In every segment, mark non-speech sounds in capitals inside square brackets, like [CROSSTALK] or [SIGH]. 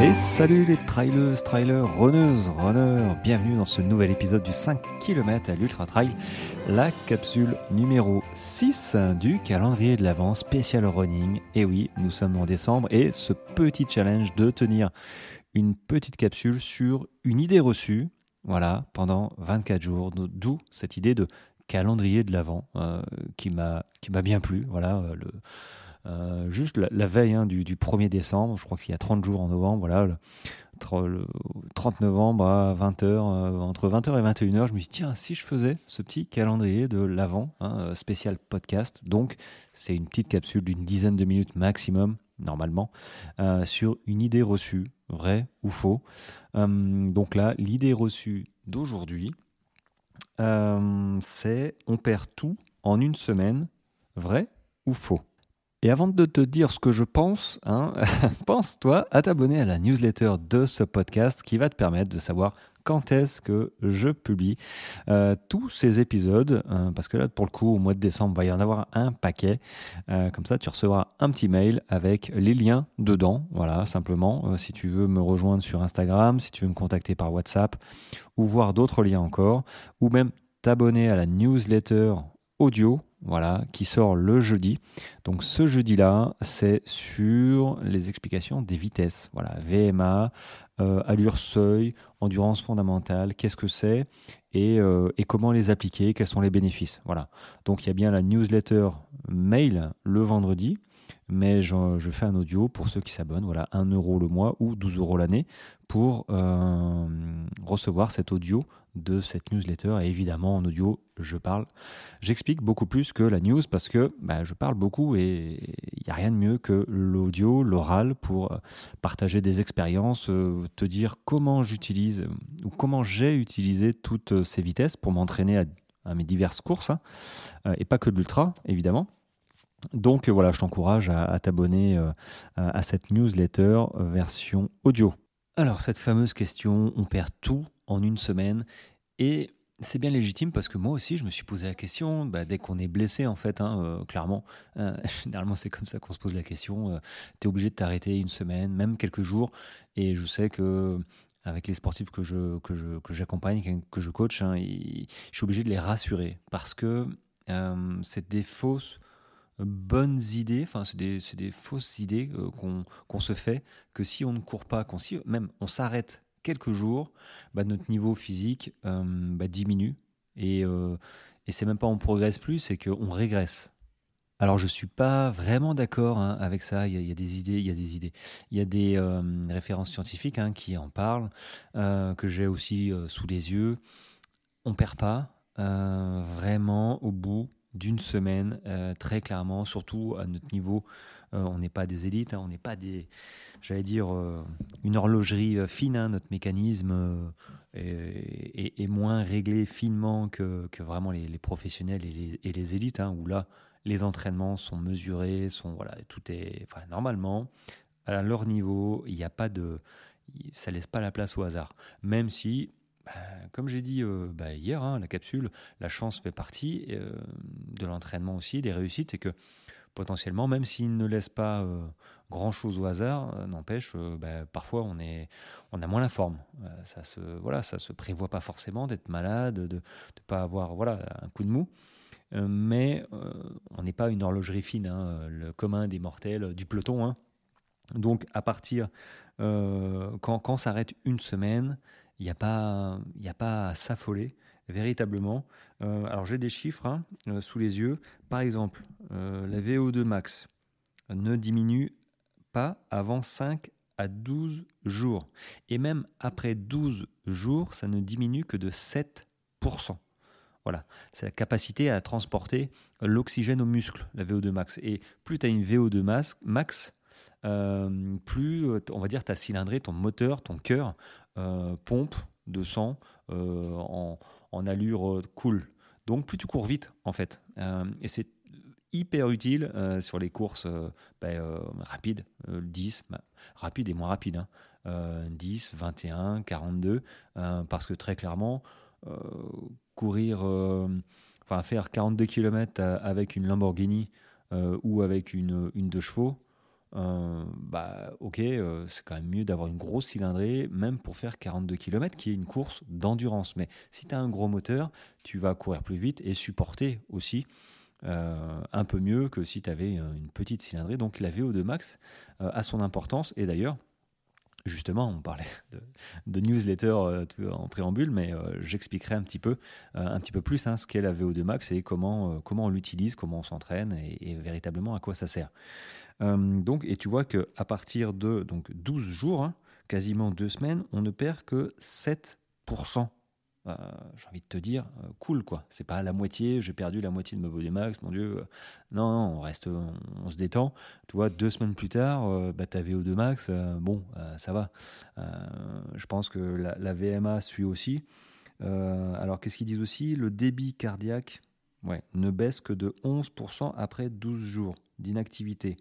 Et salut les trailers, trailers, runneuses, runners, bienvenue dans ce nouvel épisode du 5 km à l'Ultra Trail, la capsule numéro 6 du calendrier de l'Avent spécial running. Et oui, nous sommes en décembre et ce petit challenge de tenir une petite capsule sur une idée reçue, voilà, pendant 24 jours, d'où cette idée de calendrier de l'Avent euh, qui m'a bien plu, voilà, euh, le euh, juste la, veille hein, du, 1er décembre, je crois qu'il y a 30 jours en novembre, voilà, le, 30 novembre à 20h, euh, entre 20h et 21h, je me dis tiens, si je faisais ce petit calendrier de l'avant, hein, euh, spécial podcast, donc c'est une petite capsule d'une dizaine de minutes maximum, normalement, sur une idée reçue, vrai ou faux. donc là, l'idée reçue d'aujourd'hui, c'est on perd tout en une semaine, vrai ou faux? Et avant de te dire ce que je pense, hein, [LAUGHS] pense-toi à t'abonner à la newsletter de ce podcast qui va te permettre de savoir quand est-ce que je publie euh, tous ces épisodes, euh, parce que là, pour le coup, au mois de décembre, il va y en avoir un paquet. Euh, comme ça, tu recevras un petit mail avec les liens dedans. Voilà, simplement, si tu veux me rejoindre sur Instagram, si tu veux me contacter par WhatsApp, ou voir d'autres liens encore, ou même t'abonner à la newsletter audio voilà, qui sort le jeudi. Donc ce jeudi-là, c'est sur les explications des vitesses. Voilà, VMA, euh, allure seuil, endurance fondamentale, qu'est-ce que c'est et, euh, et, comment les appliquer, quels sont les bénéfices. Voilà. Donc il y a bien la newsletter mail le vendredi mais je, fais un audio pour ceux qui s'abonnent, voilà, 1 euro le mois ou 12 euros l'année pour euh, recevoir cet audio de cette newsletter. Et évidemment, en audio, je parle, j'explique beaucoup plus que la news parce que bah, je parle beaucoup et il n'y a rien de mieux que l'audio, l'oral pour euh, partager des expériences, euh, te dire comment j'utilise ou comment j'ai utilisé toutes ces vitesses pour m'entraîner à, mes diverses courses, hein, et pas que de l'ultra, évidemment. Donc voilà, je t'encourage à, t'abonner euh, à cette newsletter version audio. Alors cette fameuse question, on perd tout en une semaine et c'est bien légitime parce que moi aussi je me suis posé la question bah, dès qu'on est blessé en fait, hein, euh, clairement. Euh, [LAUGHS] généralement c'est comme ça qu'on se pose la question. tu es obligé de t'arrêter une semaine, même quelques jours. Et je sais que avec les sportifs que je que j'accompagne, que je coach, hein, je suis obligé de les rassurer parce que c'est des fausses bonnes idées, enfin c'est des, fausses idées euh, qu'on se fait, que si on ne court pas, qu'on si même on s'arrête quelques jours, bah, notre niveau physique euh, bah, diminue et, euh, et c'est même pas on progresse plus, c'est qu'on régresse. Alors je suis pas vraiment d'accord hein, avec ça. Il y, a, des idées, il y a des idées, il y a des références scientifiques hein, qui en parlent, que j'ai aussi sous les yeux. On perd pas vraiment au bout d'une semaine, euh, très clairement, surtout à notre niveau. Euh, on n'est pas des élites, hein, on n'est pas des, j'allais dire, euh, une horlogerie fine. Hein, notre mécanisme est, moins réglé finement que, vraiment les, professionnels et les, élites, hein, où là, les entraînements sont mesurés, sont voilà, tout est, normalement, à leur niveau, il n'y a pas de, ça laisse pas la place au hasard. Même si bah, comme j'ai dit euh, bah, hier, hein, la capsule, la chance fait partie euh, de l'entraînement aussi, des réussites, et que potentiellement, même s'il ne laisse pas euh, grand-chose au hasard, n'empêche, bah, parfois on, est, on a moins la forme. ça se voilà, se prévoit pas forcément d'être malade, de ne pas avoir voilà, un coup de mou. mais on n'est pas une horlogerie fine, hein, le commun des mortels du peloton. Hein. Donc à partir, quand, quand s'arrête une semaine, il n'y a, pas, a pas à s'affoler véritablement. Euh, alors j'ai des chiffres hein, euh, sous les yeux. Par exemple, euh, la VO2 max ne diminue pas avant 5 à 12 jours. Et même après 12 jours, ça ne diminue que de 7%. Voilà, c'est la capacité à transporter l'oxygène aux muscles, la VO2 max. Et plus tu as une VO2 max, plus, on va dire, ta cylindrée, ton moteur, ton cœur pompe de sang euh, en, allure euh, cool. Donc plus tu cours vite en fait. et c'est hyper utile sur les courses ben, rapides, 10, bah, rapide et moins rapide, 10, 21, 42, parce que très clairement, courir, enfin faire 42 km avec une Lamborghini ou avec une, une deux chevaux, bah ok, c'est quand même mieux d'avoir une grosse cylindrée, même pour faire 42 km, qui est une course d'endurance. Mais si tu as un gros moteur, tu vas courir plus vite et supporter aussi un peu mieux que si tu avais une petite cylindrée. Donc la VO2 max a son importance. Et d'ailleurs, justement, on parlait [LAUGHS] de, newsletter euh, en préambule, mais euh, j'expliquerai un petit peu, euh, un petit peu plus hein, ce qu'est la VO2 Max et comment, comment on l'utilise, comment on s'entraîne et, véritablement à quoi ça sert. Donc, et tu vois qu'à partir de donc, 12 jours, hein, quasiment deux semaines, on ne perd que 7% euh, j'ai envie de te dire, euh, cool quoi. C'est pas la moitié, j'ai perdu la moitié de ma body max, mon Dieu. non, non, on reste, on, se détend. Tu vois, deux semaines plus tard, euh, bah, ta VO2 max, bon, ça va. je pense que la, VMA suit aussi. alors, qu'est-ce qu'ils disent aussi? Le débit cardiaque ne baisse que de 11% après 12 jours d'inactivité.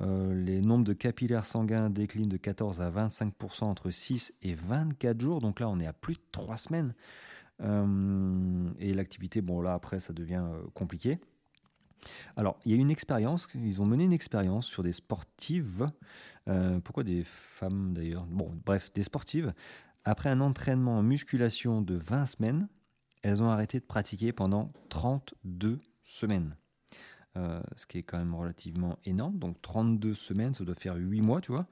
Euh, les nombres de capillaires sanguins déclinent de 14 à 25% entre 6 et 24 jours. Donc là, on est à plus de 3 semaines. Euh, et l'activité, bon là, après, ça devient euh, compliqué. Alors, il y a une expérience, ils ont mené une expérience sur des sportives. pourquoi des femmes d'ailleurs? Bon, bref, des sportives. Après un entraînement en musculation de 20 semaines, elles ont arrêté de pratiquer pendant 32 semaines. Euh, ce qui est quand même relativement énorme. Donc 32 semaines, ça doit faire 8 mois, tu vois,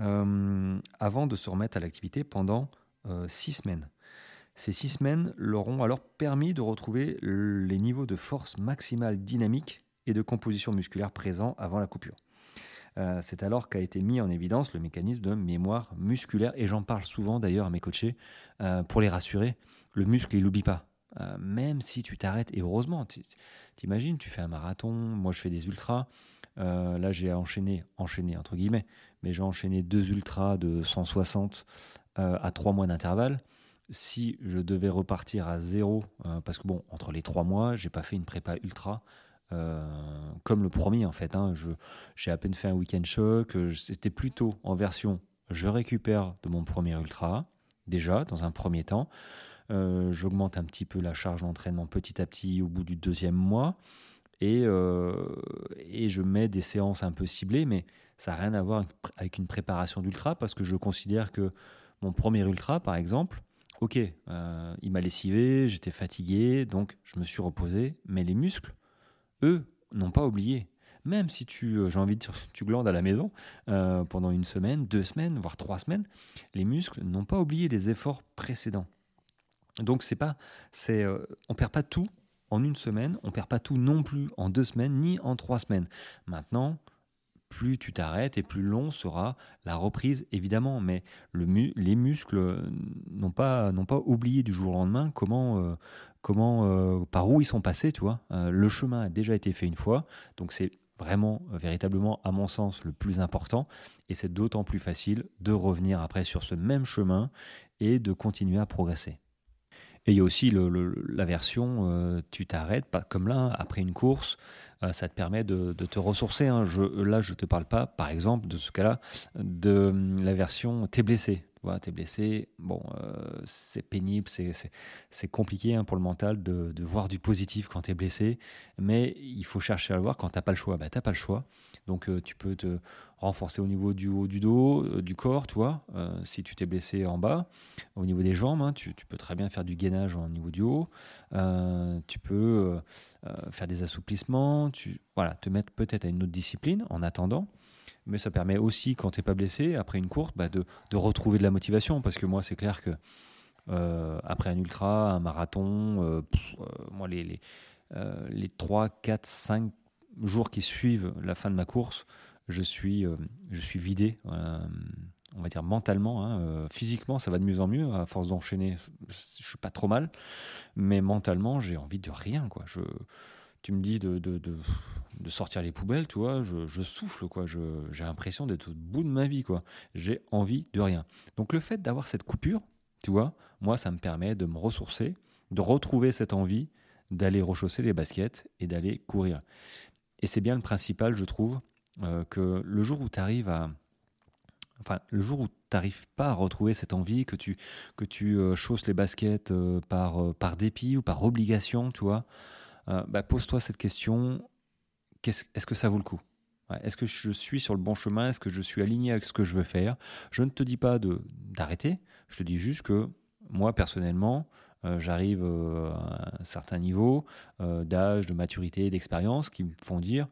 euh, avant de se remettre à l'activité pendant 6 euh, semaines. Ces 6 semaines leur ont alors permis de retrouver les niveaux de force maximale dynamique et de composition musculaire présents avant la coupure. c'est alors qu'a été mis en évidence le mécanisme de mémoire musculaire, et j'en parle souvent d'ailleurs à mes coachés pour les rassurer. Le muscle, il n'oublie pas. Même si tu t'arrêtes, et heureusement, T'imagines, tu fais un marathon, moi je fais des ultras. Euh, là, j'ai enchaîné, enchaîné entre guillemets, mais j'ai enchaîné deux ultras de 160 euh, à trois mois d'intervalle. Si je devais repartir à zéro, euh, parce que bon, entre les trois mois, j'ai pas fait une prépa ultra. comme le premier en fait, hein. j'ai à peine fait un week-end choc, c'était plutôt en version je récupère de mon premier ultra, déjà dans un premier temps, euh, j'augmente un petit peu la charge d'entraînement petit à petit au bout du deuxième mois. Et, euh, et je mets des séances un peu ciblées, mais ça n'a rien à voir avec une préparation d'ultra parce que je considère que mon premier ultra, par exemple, ok, euh, il m'a lessivé, j'étais fatigué, donc je me suis reposé, mais les muscles, eux, n'ont pas oublié. Même si tu, j'ai envie de [LAUGHS] tu glandes à la maison pendant une semaine, deux semaines, voire trois semaines, les muscles n'ont pas oublié les efforts précédents. Donc c'est pas, c'est, euh, on perd pas tout en une semaine, on perd pas tout non plus en deux semaines ni en trois semaines. Maintenant, plus tu t'arrêtes et plus long sera la reprise, évidemment. Mais le les muscles n'ont pas, n'ont pas oublié du jour au lendemain comment, euh, comment, euh, par où ils sont passés, tu le chemin a déjà été fait une fois, donc c'est vraiment, véritablement, à mon sens, le plus important. Et c'est d'autant plus facile de revenir après sur ce même chemin et de continuer à progresser. Et il y a aussi la version, euh, tu t'arrêtes, comme là, après une course, euh, ça te permet de, te ressourcer. Hein. Je, là, je ne te parle pas, par exemple, de ce cas-là, de la version t'es blessé. Tu t'es blessé, bon, euh, c'est pénible, c'est compliqué hein, pour le mental de, de, voir du positif quand tu es blessé, mais il faut chercher à le voir quand tu n'as pas le choix. Bah, tu n'as pas le choix. Donc euh, tu peux te renforcer au niveau du haut du dos, euh, du corps, tu vois. Si tu t'es blessé en bas, au niveau des jambes, hein, tu, peux très bien faire du gainage au niveau du haut. tu peux faire des assouplissements, tu, voilà, te mettre peut-être à une autre discipline en attendant. Mais ça permet aussi, quand tu n'es pas blessé, après une course, bah, de, retrouver de la motivation. Parce que moi, c'est clair que après un ultra, un marathon, moi, les, les, les 3, 4, 5 jours qui suivent la fin de ma course, je suis, euh, je suis vidé, euh, on va dire mentalement. Hein, euh, physiquement, ça va de mieux en mieux. À force d'enchaîner, je suis pas trop mal. Mais mentalement, j'ai envie de rien. Quoi. Je, tu me dis de, de, de, sortir les poubelles, tu vois, je, je souffle. quoi. J'ai l'impression d'être au bout de ma vie. quoi. J'ai envie de rien. Donc le fait d'avoir cette coupure, tu vois, moi, ça me permet de me ressourcer, de retrouver cette envie d'aller rechausser les baskets et d'aller courir. Et c'est bien le principal, je trouve, euh, que le jour où tu arrives à. Enfin, le jour où tu n'arrives pas à retrouver cette envie, que tu, que tu euh, chausses les baskets euh, par, par dépit ou par obligation, tu vois, bah, pose-toi cette question. Est-ce que ça vaut le coup? Est-ce que je suis sur le bon chemin? Est-ce que je suis aligné avec ce que je veux faire? Je ne te dis pas d'arrêter, je te dis juste que moi, personnellement, euh, j'arrive euh, à un certain niveau euh, d'âge, de maturité, d'expérience qui me font dire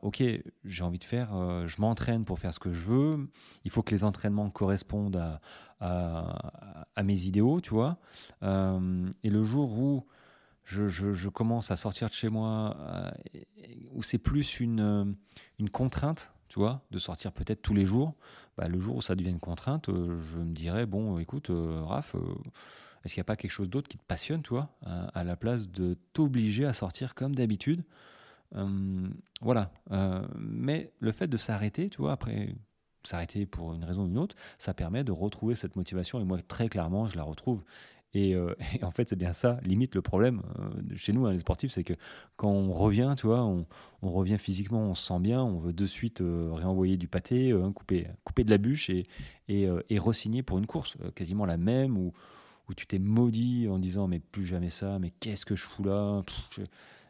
ok, j'ai envie de faire, je m'entraîne pour faire ce que je veux. Il faut que les entraînements correspondent à, à, mes idéaux, tu vois. et le jour où je, commence à sortir de chez moi, où c'est plus une, une contrainte, tu vois, de sortir peut-être tous les jours, bah, le jour où ça devient une contrainte, je me dirais, bon, écoute, Raph, est-ce qu'il n'y a pas quelque chose d'autre qui te passionne, toi, à, la place de t'obliger à sortir comme d'habitude? Euh, Voilà. Euh, mais le fait de s'arrêter, tu vois, après s'arrêter pour une raison ou une autre, ça permet de retrouver cette motivation. Et moi, très clairement, je la retrouve. Et, euh, [LAUGHS] en fait, c'est bien ça, limite le problème chez nous, hein, les sportifs, c'est que quand on revient, tu vois, on, revient physiquement, on se sent bien, on veut de suite réenvoyer du pâté, couper, couper de la bûche et, et, et re-signer pour une course, quasiment la même ou, où tu t'es maudit en disant mais plus jamais ça, mais qu'est-ce que je fous là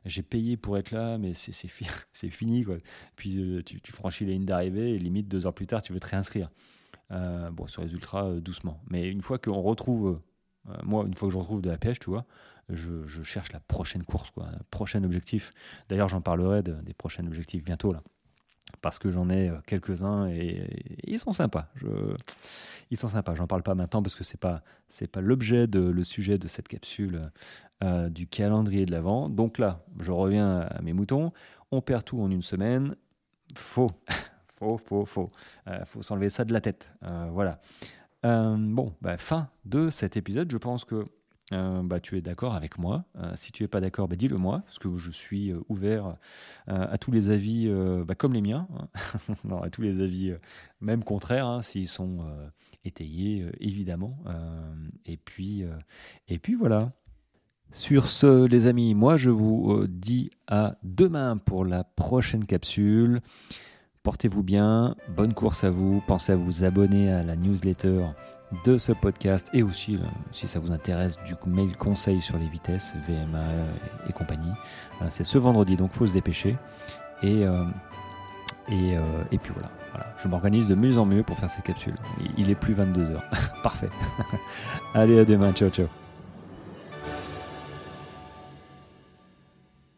J'ai payé pour être là, mais c'est [LAUGHS] fini. Quoi. Puis euh, tu, franchis la ligne d'arrivée et limite deux heures plus tard, tu veux te réinscrire. Euh, bon, sur les euh, doucement. Mais une fois qu'on retrouve, moi, une fois que je retrouve de la pêche, tu vois, je, cherche la prochaine course, quoi, prochain objectif. D'ailleurs, j'en parlerai des prochains objectifs bientôt là parce que j'en ai euh, quelques-uns et, ils sont sympas. Ils sont sympas. J'en parle pas maintenant parce que c'est pas c'est pas l'objet de le sujet de cette capsule euh, du calendrier de l'avant. Donc là, je reviens à mes moutons. On perd tout en une semaine. Faux, [LAUGHS] faux, faux, faux. Euh, faut s'enlever ça de la tête. voilà. Bon, bah, fin de cet épisode. Je pense que euh, bah, tu es d'accord avec moi. Euh, si tu n'es pas d'accord, bah, dis-le moi, parce que je suis euh, ouvert à tous les avis, comme les miens, hein. [LAUGHS] à tous les avis, même contraires, hein, s'ils sont étayés, évidemment. et, puis, et puis voilà. Sur ce, les amis, moi je vous dis à demain pour la prochaine capsule. Portez-vous bien, bonne course à vous, pensez à vous abonner à la newsletter de ce podcast et aussi, euh, si ça vous intéresse, du mail conseil sur les vitesses, VMA et compagnie. Euh, c'est ce vendredi, donc faut se dépêcher. Et, euh, et, et puis voilà, je m'organise de mieux en mieux pour faire ces capsules. Il est plus 22h. [LAUGHS] Parfait. [LAUGHS] Allez, à demain. Ciao, ciao.